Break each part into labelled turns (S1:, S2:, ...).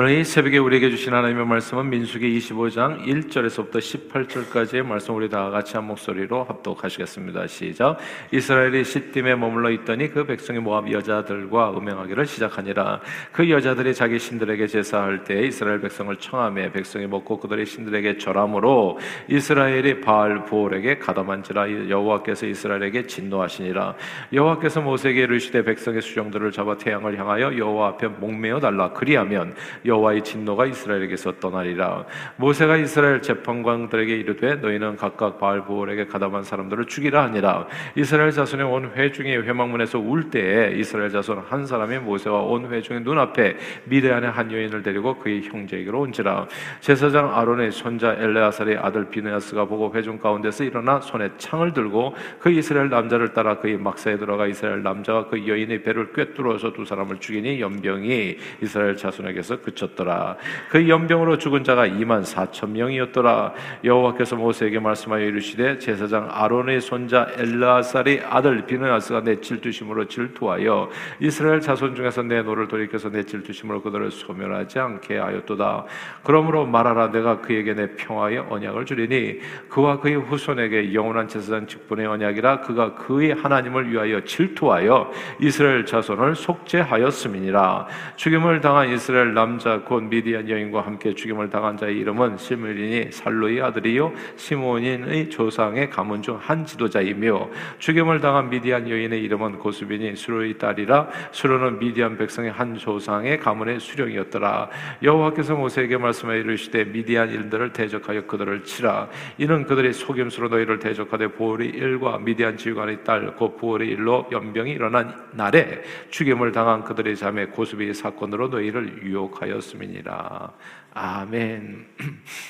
S1: 오늘 이 새벽에 우리에게 주신 하나님의 말씀은 민수기 25장 1절에서부터 18절까지의 말씀 우리 다 같이 한 목소리로 합독하시겠습니다. 시작. 이스라엘이 시딤에 머물러 있더니 그 백성이 모압 여자들과 음행하기를 시작하니라. 그 여자들이 자기 신들에게 제사할 때 이스라엘 백성을 청함에 백성이 먹고 그들의 신들에게 절함으로 이스라엘이 바알 부올에게 가담한지라 여호와께서 이스라엘에게 진노하시니라. 여호와께서 모세에게 이르시되 백성의 수종들을 잡아 태양을 향하여 여호와 앞에 목매어 달라. 그리하면 여호와의 진노가 이스라엘에게서 떠나리라. 모세가 이스라엘 재판관들에게 이르되 너희는 각각 바알 부올에게 가담한 사람들을 죽이라 하니라. 이스라엘 자손의 온 회중이 회막문에서 울 때에 이스라엘 자손 한 사람이 모세와 온 회중의 눈앞에 미대안의 한 여인을 데리고 그의 형제에게로 온지라. 제사장 아론의 손자 엘레아살의 아들 비느야스가 보고 회중 가운데서 일어나 손에 창을 들고 그 이스라엘 남자를 따라 그의 막사에 들어가 이스라엘 남자가 그 여인의 배를 꿰뚫어서 두 사람을 죽이니 연병이 이스라엘 자손에게서 그 그쳤더라. 그 염병으로 죽은 자가 2만 4천 명이었더라. 여호와께서 모세에게 말씀하여 이르시되 제사장 아론의 손자 엘르아살의 아들 비느하스가 내 질투심으로 질투하여 이스라엘 자손 중에서 내 노를 돌이켜서 내 질투심으로 그들을 소멸하지 않게 하였도다. 그러므로 말하라 내가 그에게 내 평화의 언약을 주리니 그와 그의 후손에게 영원한 제사장 직분의 언약이라 그가 그의 하나님을 위하여 질투하여 이스라엘 자손을 속죄하였음이니라. 죽임을 당한 이스라엘 남자 남자 곧 미디안 여인과 함께 죽임을 당한 자의 이름은 시므린이 살로의 아들이요 시몬인의 조상의 가문 중 한 지도자이며 죽임을 당한 미디안 여인의 이름은 고수빈이 수로의 딸이라 수로는 미디안 백성의 한 조상의 가문의 수령이었더라. 여호와께서 모세에게 말씀하여 이르시되 미디안 일들을 대적하여 그들을 치라. 이는 그들이 속임수로 너희를 대적하되 보올의 일과 미디안 지휘관의 딸 곧 보올의 일로 연병이 일어난 날에 죽임을 당한 그들의 자매 고수비의 사건으로 너희를 유혹하여 되었음이니라. 아멘.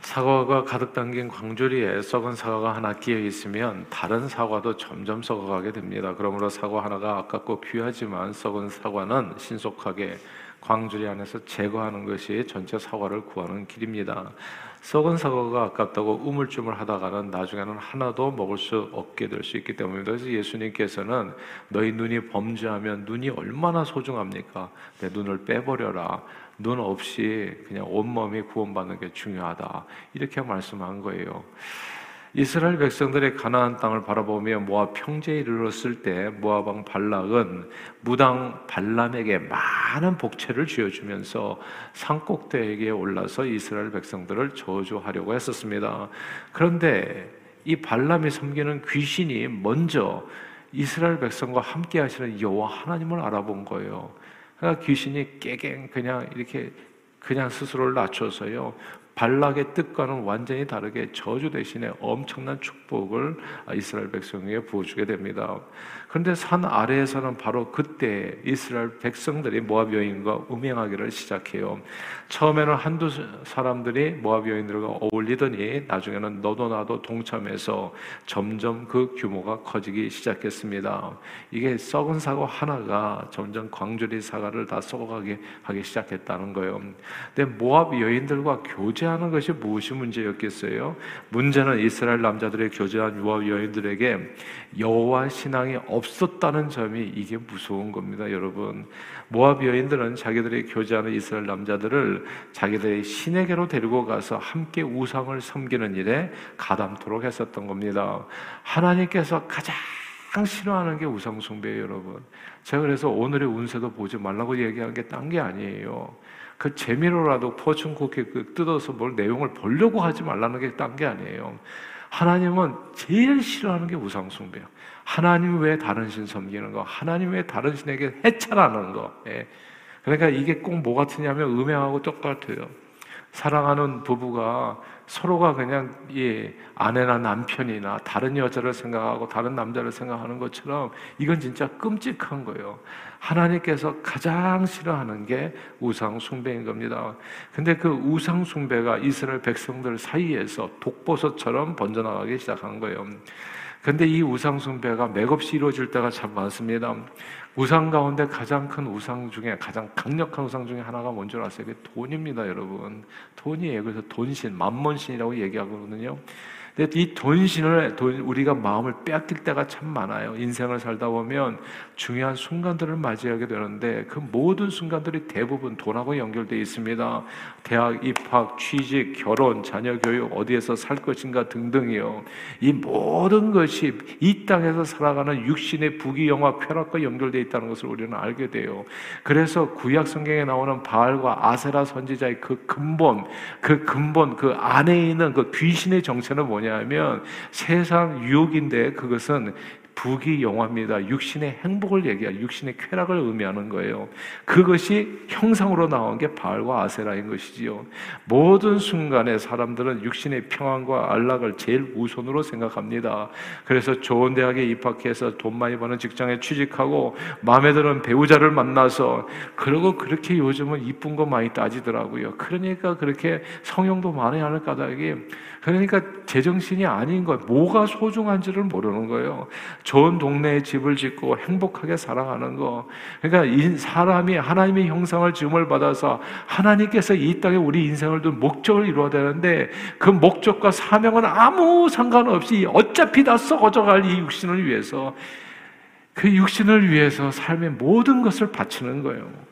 S1: 사과가 가득 담긴 광주리에 썩은 사과가 하나 끼어 있으면 다른 사과도 점점 썩어가게 됩니다. 그러므로 사과 하나가 아깝고 귀하지만 썩은 사과는 신속하게 광주리 안에서 제거하는 것이 전체 사과를 구하는 길입니다. 썩은 사과가 아깝다고 우물쭈물 하다가는 나중에는 하나도 먹을 수 없게 될 수 있기 때문입니다. 그래서 예수님께서는 너희 눈이 범죄하면 눈이 얼마나 소중합니까? 내 눈을 빼버려라. 눈 없이 그냥 온몸이 구원받는 게 중요하다. 이렇게 말씀한 거예요. 이스라엘 백성들의 가나안 땅을 바라보며 모압 평지에 이르렀을 때 모압 왕 발락은 무당 발람에게 많은 복채를 쥐어주면서 산꼭대기에 올라서 이스라엘 백성들을 저주하려고 했었습니다. 그런데 이 발람이 섬기는 귀신이 먼저 이스라엘 백성과 함께 하시는 여호와 하나님을 알아본 거예요. 그러니까 귀신이 깨갱 그냥 이렇게 그냥 스스로를 낮춰서요. 발락의 뜻과는 완전히 다르게 저주 대신에 엄청난 축복을 이스라엘 백성에게 부어주게 됩니다. 그런데 산 아래에서는 바로 그때 이스라엘 백성들이 모압 여인과 음행하기를 시작해요. 처음에는 한두 사람들이 모압 여인들과 어울리더니 나중에는 너도 나도 동참해서 점점 그 규모가 커지기 시작했습니다. 이게 썩은 사과 하나가 점점 광주리 사과를 다 썩어가게 하기 시작했다는 거예요. 근데 모압 여인들과 교제 하는 것이 무엇이 문제였겠어요? 문제는 이스라엘 남자들의 교제한 모압 여인들에게 여호와 신앙이 없었다는 점이 이게 무서운 겁니다, 여러분. 모압 여인들은 자기들이 교제하는 이스라엘 남자들을 자기들의 신에게로 데리고 가서 함께 우상을 섬기는 일에 가담토록 했었던 겁니다. 하나님께서 가장 싫어하는 게 우상 숭배예요, 여러분. 제가 그래서 오늘의 운세도 보지 말라고 얘기하는 게 딴 게 아니에요. 그 재미로라도 포춘 쿠키 그 뜯어서 뭘 내용을 보려고 하지 말라는 게 딴 게 아니에요. 하나님은 제일 싫어하는 게 우상숭배예요. 하나님 외에 다른 신 섬기는 거, 하나님 외에 다른 신에게 해찰하는 거. 예. 그러니까 이게 꼭 뭐 같으냐면 음행하고 똑같아요. 사랑하는 부부가 서로가 그냥 예, 아내나 남편이나 다른 여자를 생각하고 다른 남자를 생각하는 것처럼 이건 진짜 끔찍한 거예요. 하나님께서 가장 싫어하는 게 우상 숭배인 겁니다. 근데 그 우상 숭배가 이스라엘 백성들 사이에서 독버섯처럼 번져나가기 시작한 거예요. 근데 이 우상 숭배가 맥없이 이루어질 때가 참 많습니다. 우상 가운데 가장 큰 우상 중에 가장 강력한 우상 중에 하나가 뭔지 아세요? 그게 돈입니다, 여러분. 돈이에요. 그래서 돈신, 만몬신이라고 얘기하거든요. 근데 이 돈신을 우리가 마음을 빼앗길 때가 참 많아요. 인생을 살다 보면 중요한 순간들을 맞이하게 되는데 그 모든 순간들이 대부분 돈하고 연결되어 있습니다. 대학 입학, 취직, 결혼, 자녀 교육, 어디에서 살 것인가 등등이요. 이 모든 것이 이 땅에서 살아가는 육신의 부귀영화, 쾌락과 연결되어 있다는 것을 우리는 알게 돼요. 그래서 구약 성경에 나오는 바알과 아세라 선지자의 그 근본, 그 근본, 그 안에 있는 그 귀신의 정체는 뭐냐 면 세상 유혹인데 그것은 부귀 영화입니다. 육신의 행복을 얘기하 육신의 쾌락을 의미하는 거예요. 그것이 형상으로 나온 게 바알과 아세라인 것이지요. 모든 순간에 사람들은 육신의 평안과 안락을 제일 우선으로 생각합니다. 그래서 좋은 대학에 입학해서 돈 많이 버는 직장에 취직하고 마음에 드는 배우자를 만나서 그러고 그렇게 요즘은 이쁜 거 많이 따지더라고요. 그러니까 그렇게 성형도 많이 하는 까닭이 그러니까 제정신이 아닌 거 뭐가 소중한지를 모르는 거예요. 좋은 동네에 집을 짓고 행복하게 살아가는 거. 그러니까 사람이 하나님의 형상을 지음을 받아서 하나님께서 이 땅에 우리 인생을 둔 목적을 이루어야 되는데 그 목적과 사명은 아무 상관없이 어차피 다 썩어져 갈 이 육신을 위해서 그 육신을 위해서 삶의 모든 것을 바치는 거예요.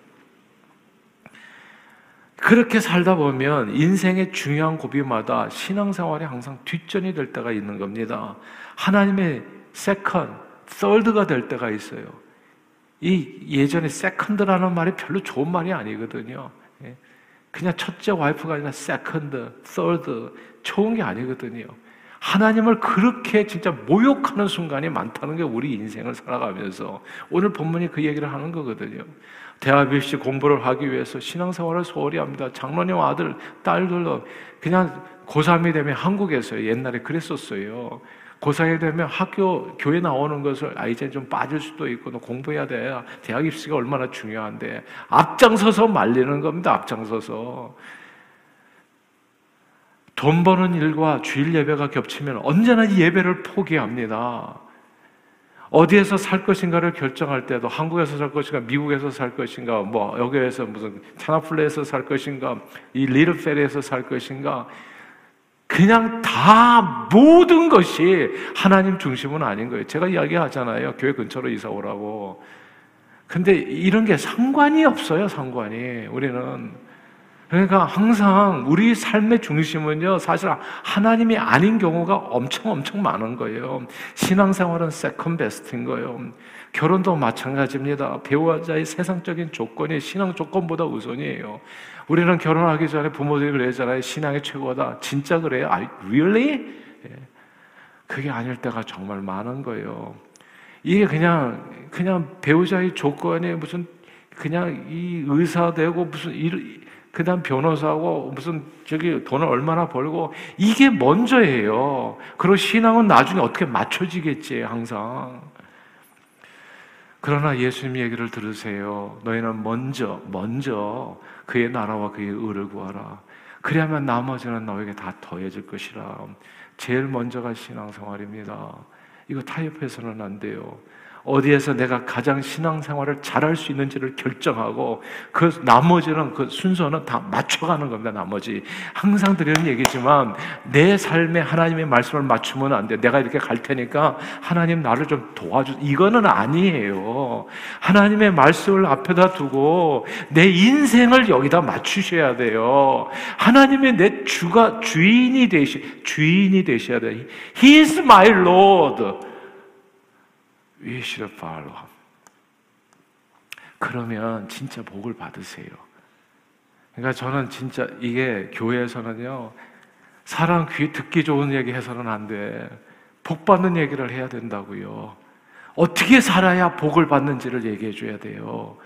S1: 그렇게 살다 보면 인생의 중요한 고비마다 신앙생활이 항상 뒷전이 될 때가 있는 겁니다. 하나님의 second, third가 될 때가 있어요. 이 예전에 세컨드라는 말이 별로 좋은 말이 아니거든요. 예. 그냥 첫째 와이프가 아니라 second, third, 좋은 게 아니거든요. 하나님을 그렇게 진짜 모욕하는 순간이 많다는 게 우리 인생을 살아가면서 오늘 본문이 그 얘기를 하는 거거든요. 대학 입시 공부를 하기 위해서 신앙생활을 소홀히 합니다. 장로님 아들, 딸들도 그냥 고3이 되면 한국에서 옛날에 그랬었어요. 고3이 되면 학교, 교회 나오는 것을, 아, 이제 좀 빠질 수도 있고, 너 공부해야 돼. 대학 입시가 얼마나 중요한데. 앞장서서 말리는 겁니다, 앞장서서. 돈 버는 일과 주일 예배가 겹치면 언제나 이 예배를 포기합니다. 어디에서 살 것인가를 결정할 때도 한국에서 살 것인가, 미국에서 살 것인가, 뭐 여기에서 무슨 차나플레에서 살 것인가, 이 리르페리에서 살 것인가, 그냥 다 모든 것이 하나님 중심은 아닌 거예요. 제가 이야기하잖아요. 교회 근처로 이사 오라고. 근데 이런 게 상관이 없어요, 상관이. 우리는. 그러니까 항상 우리 삶의 중심은요, 사실 하나님이 아닌 경우가 엄청 엄청 많은 거예요. 신앙생활은 second best인 거예요. 결혼도 마찬가지입니다. 배우자의 세상적인 조건이 신앙 조건보다 우선이에요. 우리는 결혼하기 전에 부모들이 그러잖아요. 신앙이 최고다. 진짜 그래요? 아, really? 예. 그게 아닐 때가 정말 많은 거예요. 이게 그냥, 그냥 배우자의 조건이 무슨, 그냥 이 의사 되고 무슨 일, 그 다음 변호사하고 무슨 저기 돈을 얼마나 벌고 이게 먼저예요. 그리고 신앙은 나중에 어떻게 맞춰지겠지, 항상. 그러나 예수님 얘기를 들으세요. 너희는 먼저, 먼저 그의 나라와 그의 의를 구하라. 그래야만 나머지는 너에게 다 더해질 것이라. 제일 먼저가 신앙생활입니다. 이거 타협해서는 안 돼요. 어디에서 내가 가장 신앙생활을 잘할 수 있는지를 결정하고 그 나머지는 그 순서는 다 맞춰가는 겁니다. 나머지 항상 드리는 얘기지만 내 삶에 하나님의 말씀을 맞추면 안 돼. 내가 이렇게 갈 테니까 하나님 나를 좀 도와주. 이거는 아니에요. 하나님의 말씀을 앞에다 두고 내 인생을 여기다 맞추셔야 돼요. 하나님의 내 주가 주인이 되시 주인이 되셔야 돼. He is my Lord. We should follow. 그러면 진짜 복을 받으세요. 그러니까 저는 진짜 이게 교회에서는요, 사람 귀 듣기 좋은 얘기 해서는 안 돼. 복 받는 얘기를 해야 된다고요. 어떻게 살아야 복을 받는지를 얘기해 줘야 돼요.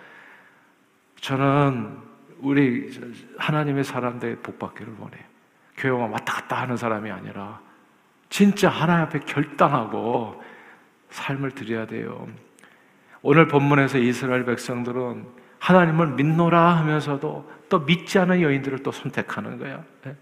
S1: 저는 우리 하나님의 사람들 복 받기를 원해요. 교회만 왔다 갔다 하는 사람이 아니라 진짜 하나님 앞에 결단하고 삶을 드려야 돼요. 오늘 본문에서 이스라엘 백성들은 하나님을 믿노라 하면서도 또 믿지 않은 여인들을 또 선택하는 거야. 예?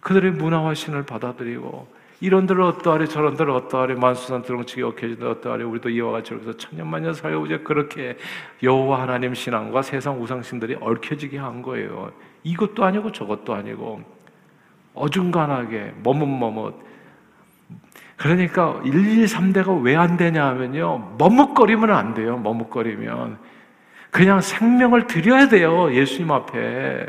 S1: 그들의 문화와 신을 받아들이고 이런들 어떠하리 저런들 어떠하리 만수산 드렁치기 억해진다 어떠하리 우리도 이와 같이 여기서 천년만년 살고자 그렇게 여호와 하나님 신앙과 세상 우상신들이 얽혀지게 한 거예요. 이것도 아니고 저것도 아니고 어중간하게 머뭇머뭇 그러니까 1, 2, 3대가 왜 안 되냐 하면요. 머뭇거리면 안 돼요. 머뭇거리면. 그냥 생명을 드려야 돼요. 예수님 앞에.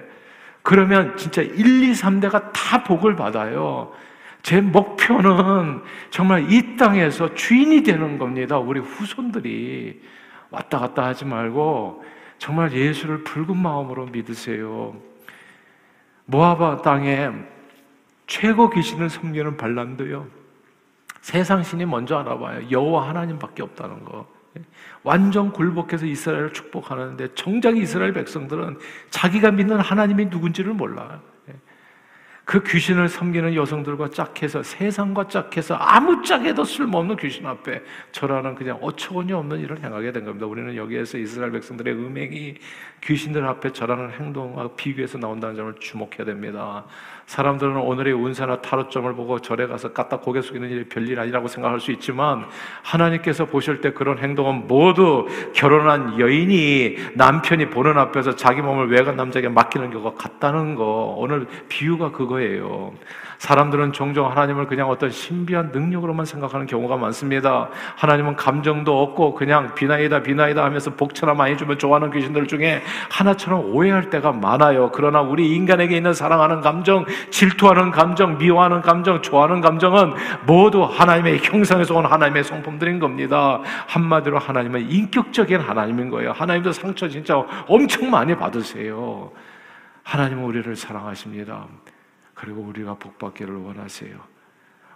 S1: 그러면 진짜 1, 2, 3대가 다 복을 받아요. 제 목표는 정말 이 땅에서 주인이 되는 겁니다. 우리 후손들이 왔다 갔다 하지 말고 정말 예수를 붉은 마음으로 믿으세요. 모아바 땅에 최고 귀신을 섬기는 발란도요. 세상 신이 먼저 알아봐요. 여호와 하나님밖에 없다는 거. 완전 굴복해서 이스라엘을 축복하는데 정작 이스라엘 백성들은 자기가 믿는 하나님이 누군지를 몰라요. 그 귀신을 섬기는 여성들과 짝해서 세상과 짝해서 아무 짝에도 쓸모없는 귀신 앞에 절하는 그냥 어처구니 없는 일을 행하게 된 겁니다. 우리는 여기에서 이스라엘 백성들의 음행이 귀신들 앞에 절하는 행동과 비교해서 나온다는 점을 주목해야 됩니다. 사람들은 오늘의 운세나 타로점을 보고 절에 가서 갖다 고개 숙이는 일이 별일 아니라고 생각할 수 있지만 하나님께서 보실 때 그런 행동은 모두 결혼한 여인이 남편이 보는 앞에서 자기 몸을 외간 남자에게 맡기는 경우가 같다는 거 오늘 비유가 그거예요. 사람들은 종종 하나님을 그냥 어떤 신비한 능력으로만 생각하는 경우가 많습니다. 하나님은 감정도 없고 그냥 비나이다 비나이다 하면서 복처나 많이 주면 좋아하는 귀신들 중에 하나처럼 오해할 때가 많아요. 그러나 우리 인간에게 있는 사랑하는 감정, 질투하는 감정, 미워하는 감정, 좋아하는 감정은 모두 하나님의 형상에서 온 하나님의 성품들인 겁니다. 한마디로 하나님은 인격적인 하나님인 거예요. 하나님도 상처 진짜 엄청 많이 받으세요. 하나님은 우리를 사랑하십니다. 그리고 우리가 복 받기를 원하세요.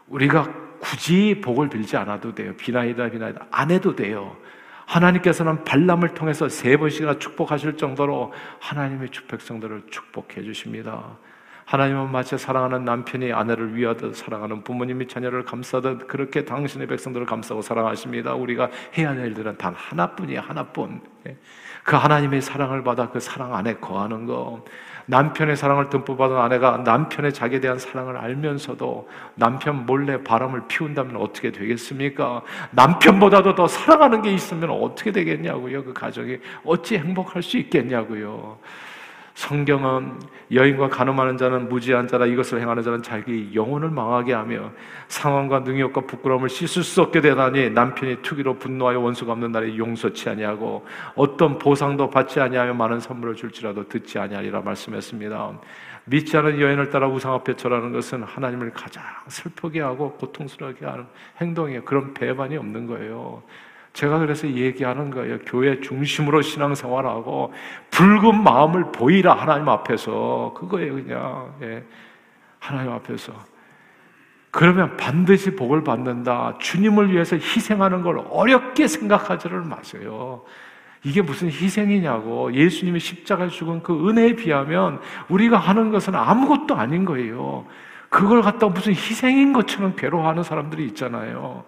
S1: 우리가 굳이 복을 빌지 않아도 돼요. 비나이다 비나이다 안 해도 돼요. 하나님께서는 발람을 통해서 세 번씩이나 축복하실 정도로 하나님의 백성들을 축복해 주십니다. 하나님은 마치 사랑하는 남편이 아내를 위하듯 사랑하는 부모님이 자녀를 감싸듯 그렇게 당신의 백성들을 감싸고 사랑하십니다. 우리가 해야 할 일들은 단 하나뿐이에요. 하나뿐. 그 하나님의 사랑을 받아 그 사랑 안에 거하는 거. 남편의 사랑을 듬뿍 받은 아내가 남편의 자기에 대한 사랑을 알면서도 남편 몰래 바람을 피운다면 어떻게 되겠습니까? 남편보다도 더 사랑하는 게 있으면 어떻게 되겠냐고요? 그 가정이 어찌 행복할 수 있겠냐고요? 성경은 여인과 가늠하는 자는 무지한 자라 이것을 행하는 자는 자기 영혼을 망하게 하며 상황과 능욕과 부끄러움을 씻을 수 없게 되다니 남편이 투기로 분노하여 원수가 없는 날에 용서치 아니하고 어떤 보상도 받지 아니하며 많은 선물을 줄지라도 듣지 아니하리라 말씀했습니다. 믿지 않은 여인을 따라 우상 앞에 절하는 것은 하나님을 가장 슬프게 하고 고통스럽게 하는 행동이에요. 그런 배반이 없는 거예요. 제가 그래서 얘기하는 거예요. 교회 중심으로 신앙생활하고 붉은 마음을 보이라 하나님 앞에서 그거예요 그냥 예. 하나님 앞에서 그러면 반드시 복을 받는다. 주님을 위해서 희생하는 걸 어렵게 생각하지를 마세요. 이게 무슨 희생이냐고 예수님이 십자가에 죽은 그 은혜에 비하면 우리가 하는 것은 아무것도 아닌 거예요. 그걸 갖다 무슨 희생인 것처럼 괴로워하는 사람들이 있잖아요.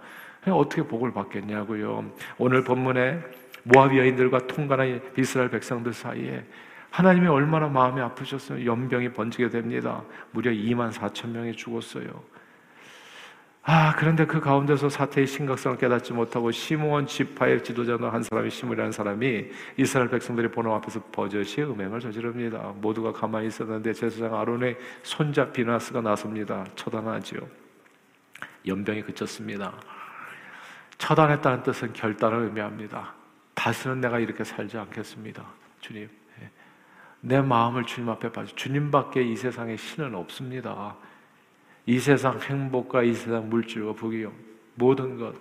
S1: 어떻게 복을 받겠냐고요. 오늘 본문에 모압 여인들과 통관한 이스라엘 백성들 사이에 하나님이 얼마나 마음이 아프셨어요. 연병이 번지게 됩니다. 무려 2만 4천 명이 죽었어요. 아, 그런데 그 가운데서 사태의 심각성을 깨닫지 못하고 시므온 지파의 지도자는 한 사람이 시므라는 사람이 이스라엘 백성들이 보는 앞에서 버젓이 음행을 저지릅니다. 모두가 가만히 있었는데 제사장 아론의 손자 비나스가 나섭니다. 처단하지요. 연병이 그쳤습니다. 처단했다는 뜻은 결단을 의미합니다. 다시는 내가 이렇게 살지 않겠습니다. 주님. 예. 내 마음을 주님 앞에 바쳐. 주님밖에 이 세상에 신은 없습니다. 이 세상 행복과 이 세상 물질과 부귀 모든 것.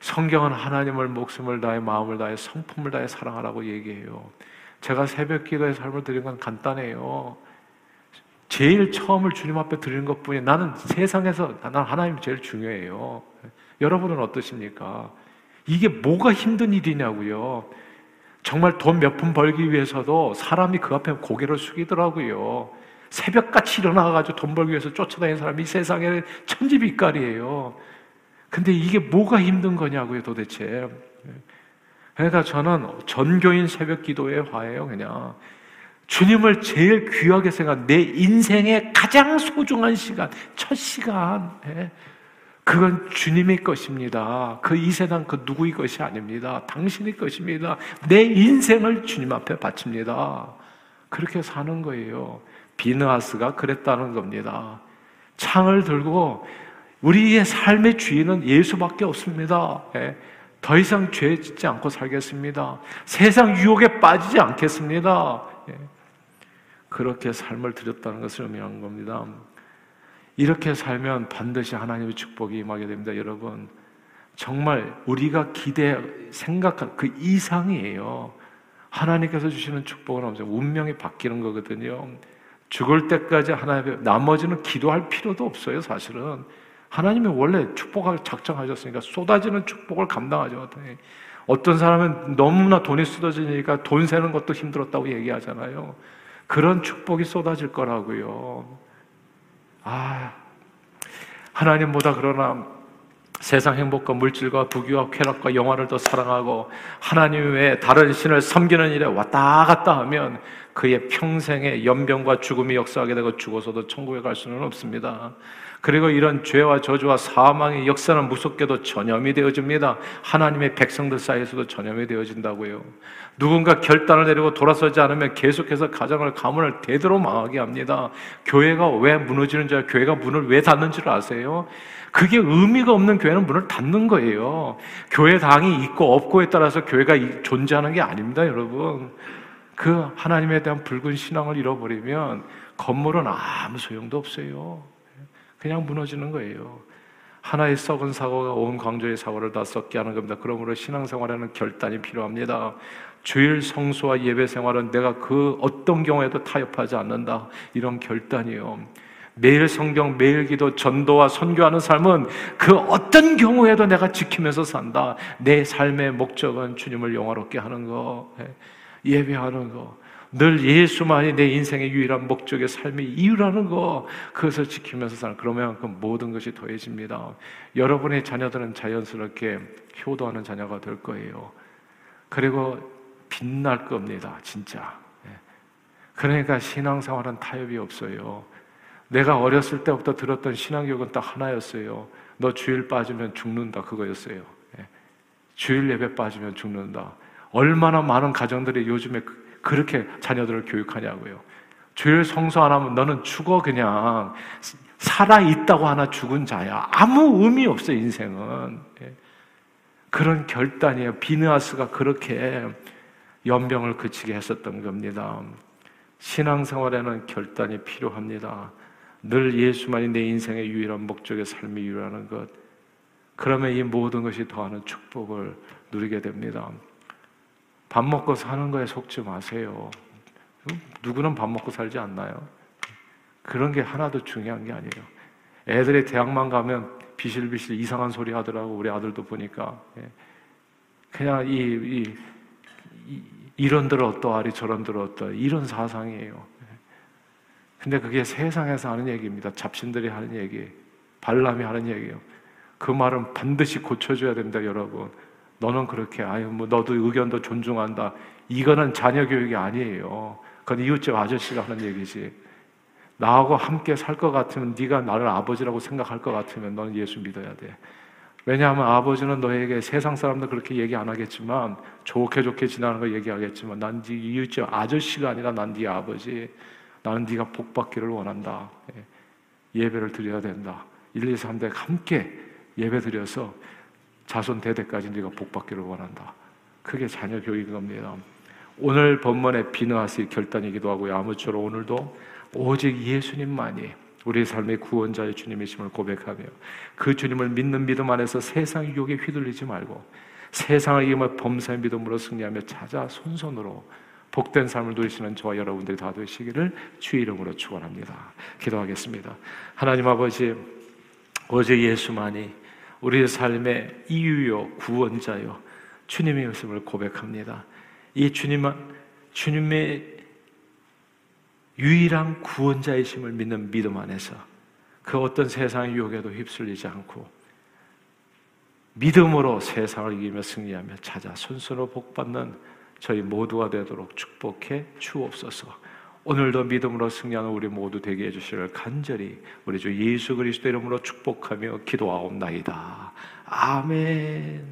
S1: 성경은 하나님을 목숨을 다해 마음을 다해 성품을 다해 사랑하라고 얘기해요. 제가 새벽 기도의 삶을 드린 건 간단해요. 제일 처음을 주님 앞에 드리는 것뿐이 나는 세상에서 난 하나님 제일 중요해요. 여러분은 어떠십니까? 이게 뭐가 힘든 일이냐고요. 정말 돈 몇 푼 벌기 위해서도 사람이 그 앞에 고개를 숙이더라고요. 새벽같이 일어나가지고 돈 벌기 위해서 쫓아다니는 사람이 이 세상에 천지빛깔이에요. 근데 이게 뭐가 힘든 거냐고요, 도대체. 그러니까 저는 전교인 새벽 기도의 화예요, 그냥. 주님을 제일 귀하게 생각, 내 인생의 가장 소중한 시간, 첫 시간. 예. 그건 주님의 것입니다. 그 이 세상 그 누구의 것이 아닙니다. 당신의 것입니다. 내 인생을 주님 앞에 바칩니다. 그렇게 사는 거예요. 비느하스가 그랬다는 겁니다. 창을 들고 우리의 삶의 주인은 예수밖에 없습니다. 예. 더 이상 죄 짓지 않고 살겠습니다. 세상 유혹에 빠지지 않겠습니다. 예. 그렇게 삶을 드렸다는 것을 의미하는 겁니다. 이렇게 살면 반드시 하나님의 축복이 임하게 됩니다, 여러분. 정말 우리가 기대, 생각한 그 이상이에요. 하나님께서 주시는 축복은 없죠. 운명이 바뀌는 거거든요. 죽을 때까지 하나님, 나머지는 기도할 필요도 없어요, 사실은. 하나님이 원래 축복을 작정하셨으니까 쏟아지는 축복을 감당하죠. 어떤 사람은 너무나 돈이 쏟아지니까 돈 세는 것도 힘들었다고 얘기하잖아요. 그런 축복이 쏟아질 거라고요. 아, 하나님보다 그러나 세상 행복과 물질과 부귀와 쾌락과 영화를 더 사랑하고 하나님 외에 다른 신을 섬기는 일에 왔다 갔다 하면 그의 평생의 연병과 죽음이 역사하게 되고 죽어서도 천국에 갈 수는 없습니다. 그리고 이런 죄와 저주와 사망의 역사는 무섭게도 전염이 되어집니다. 하나님의 백성들 사이에서도 전염이 되어진다고요. 누군가 결단을 내리고 돌아서지 않으면 계속해서 가정을 가문을 대대로 망하게 합니다. 교회가 왜 무너지는지, 교회가 문을 왜 닫는지를 아세요? 그게 의미가 없는 교회는 문을 닫는 거예요. 교회 당이 있고 없고에 따라서 교회가 존재하는 게 아닙니다, 여러분. 그 하나님에 대한 붉은 신앙을 잃어버리면 건물은 아무 소용도 없어요. 그냥 무너지는 거예요. 하나의 썩은 사고가 온 광주의 사고를 다 썩게 하는 겁니다. 그러므로 신앙생활에는 결단이 필요합니다. 주일 성수와 예배 생활은 내가 그 어떤 경우에도 타협하지 않는다. 이런 결단이요. 매일 성경, 매일 기도, 전도와 선교하는 삶은 그 어떤 경우에도 내가 지키면서 산다. 내 삶의 목적은 주님을 영화롭게 하는 거, 예, 예배하는 거. 늘 예수만이 내 인생의 유일한 목적의 삶의 이유라는 거 그것을 지키면서 사는 그러면 그 모든 것이 더해집니다. 여러분의 자녀들은 자연스럽게 효도하는 자녀가 될 거예요. 그리고 빛날 겁니다. 진짜. 예. 그러니까 신앙생활은 타협이 없어요. 내가 어렸을 때부터 들었던 신앙교육은 딱 하나였어요. 너 주일 빠지면 죽는다 그거였어요. 예. 주일 예배 빠지면 죽는다. 얼마나 많은 가정들이 요즘에 그 그렇게 자녀들을 교육하냐고요. 주일 성수 안 하면 너는 죽어 그냥 살아 있다고 하나 죽은 자야. 아무 의미 없어 인생은. 예. 그런 결단이에요. 비느하스가 그렇게 연병을 그치게 했었던 겁니다. 신앙생활에는 결단이 필요합니다. 늘 예수만이 내 인생의 유일한 목적의 삶이 유일하는 것. 그러면 이 모든 것이 더하는 축복을 누리게 됩니다. 밥 먹고 사는 거에 속지 마세요. 누구는 밥 먹고 살지 않나요? 그런 게 하나도 중요한 게 아니에요. 애들이 대학만 가면 비실비실 이상한 소리 하더라고 우리 아들도 보니까 예. 그냥 이, 이, 이 이런들 어떠하리 저런들 어떠하리 이런 사상이에요. 예. 근데 그게 세상에서 하는 얘기입니다. 잡신들이 하는 얘기, 발람이 하는 얘기예요. 그 말은 반드시 고쳐줘야 됩니다, 여러분. 너는 그렇게 아유 뭐 너도 의견도 존중한다. 이거는 자녀 교육이 아니에요. 그건 이웃집 아저씨가 하는 얘기지. 나하고 함께 살 것 같으면 네가 나를 아버지라고 생각할 것 같으면 너는 예수 믿어야 돼. 왜냐하면 아버지는 너에게 세상 사람들 그렇게 얘기 안 하겠지만 좋게 좋게 지나는 거 얘기하겠지만 난 네 이웃집 아저씨가 아니라 난 네 아버지. 나는 네가 복 받기를 원한다. 예. 예배를 드려야 된다. 1, 2, 3대 함께 예배 드려서 자손 대대까지 네가 복 받기를 원한다. 그게 자녀 교육인 겁니다. 오늘 본문의 비너하스의 결단이기도 하고요. 아무쪼록 오늘도 오직 예수님만이 우리 삶의 구원자의 주님이심을 고백하며 그 주님을 믿는 믿음 안에서 세상 유혹에 휘둘리지 말고 세상을 이기며 범사의 믿음으로 승리하며 찾아 손손으로 복된 삶을 누리시는 저와 여러분들이 다 되시기를 주의 이름으로 축원합니다. 기도하겠습니다. 하나님 아버지 오직 예수만이 우리의 삶의 이유요 구원자요 주님의 모습을 고백합니다. 이 주님은 주님의 유일한 구원자이심을 믿는 믿음 안에서 그 어떤 세상의 유혹에도 휩쓸리지 않고 믿음으로 세상을 이기며 승리하며 찾아 손수로 복받는 저희 모두가 되도록 축복해 주옵소서. 오늘도 믿음으로 승리하는 우리 모두 되게 해주시를 간절히 우리 주 예수 그리스도 이름으로 축복하며 기도하옵나이다. 아멘.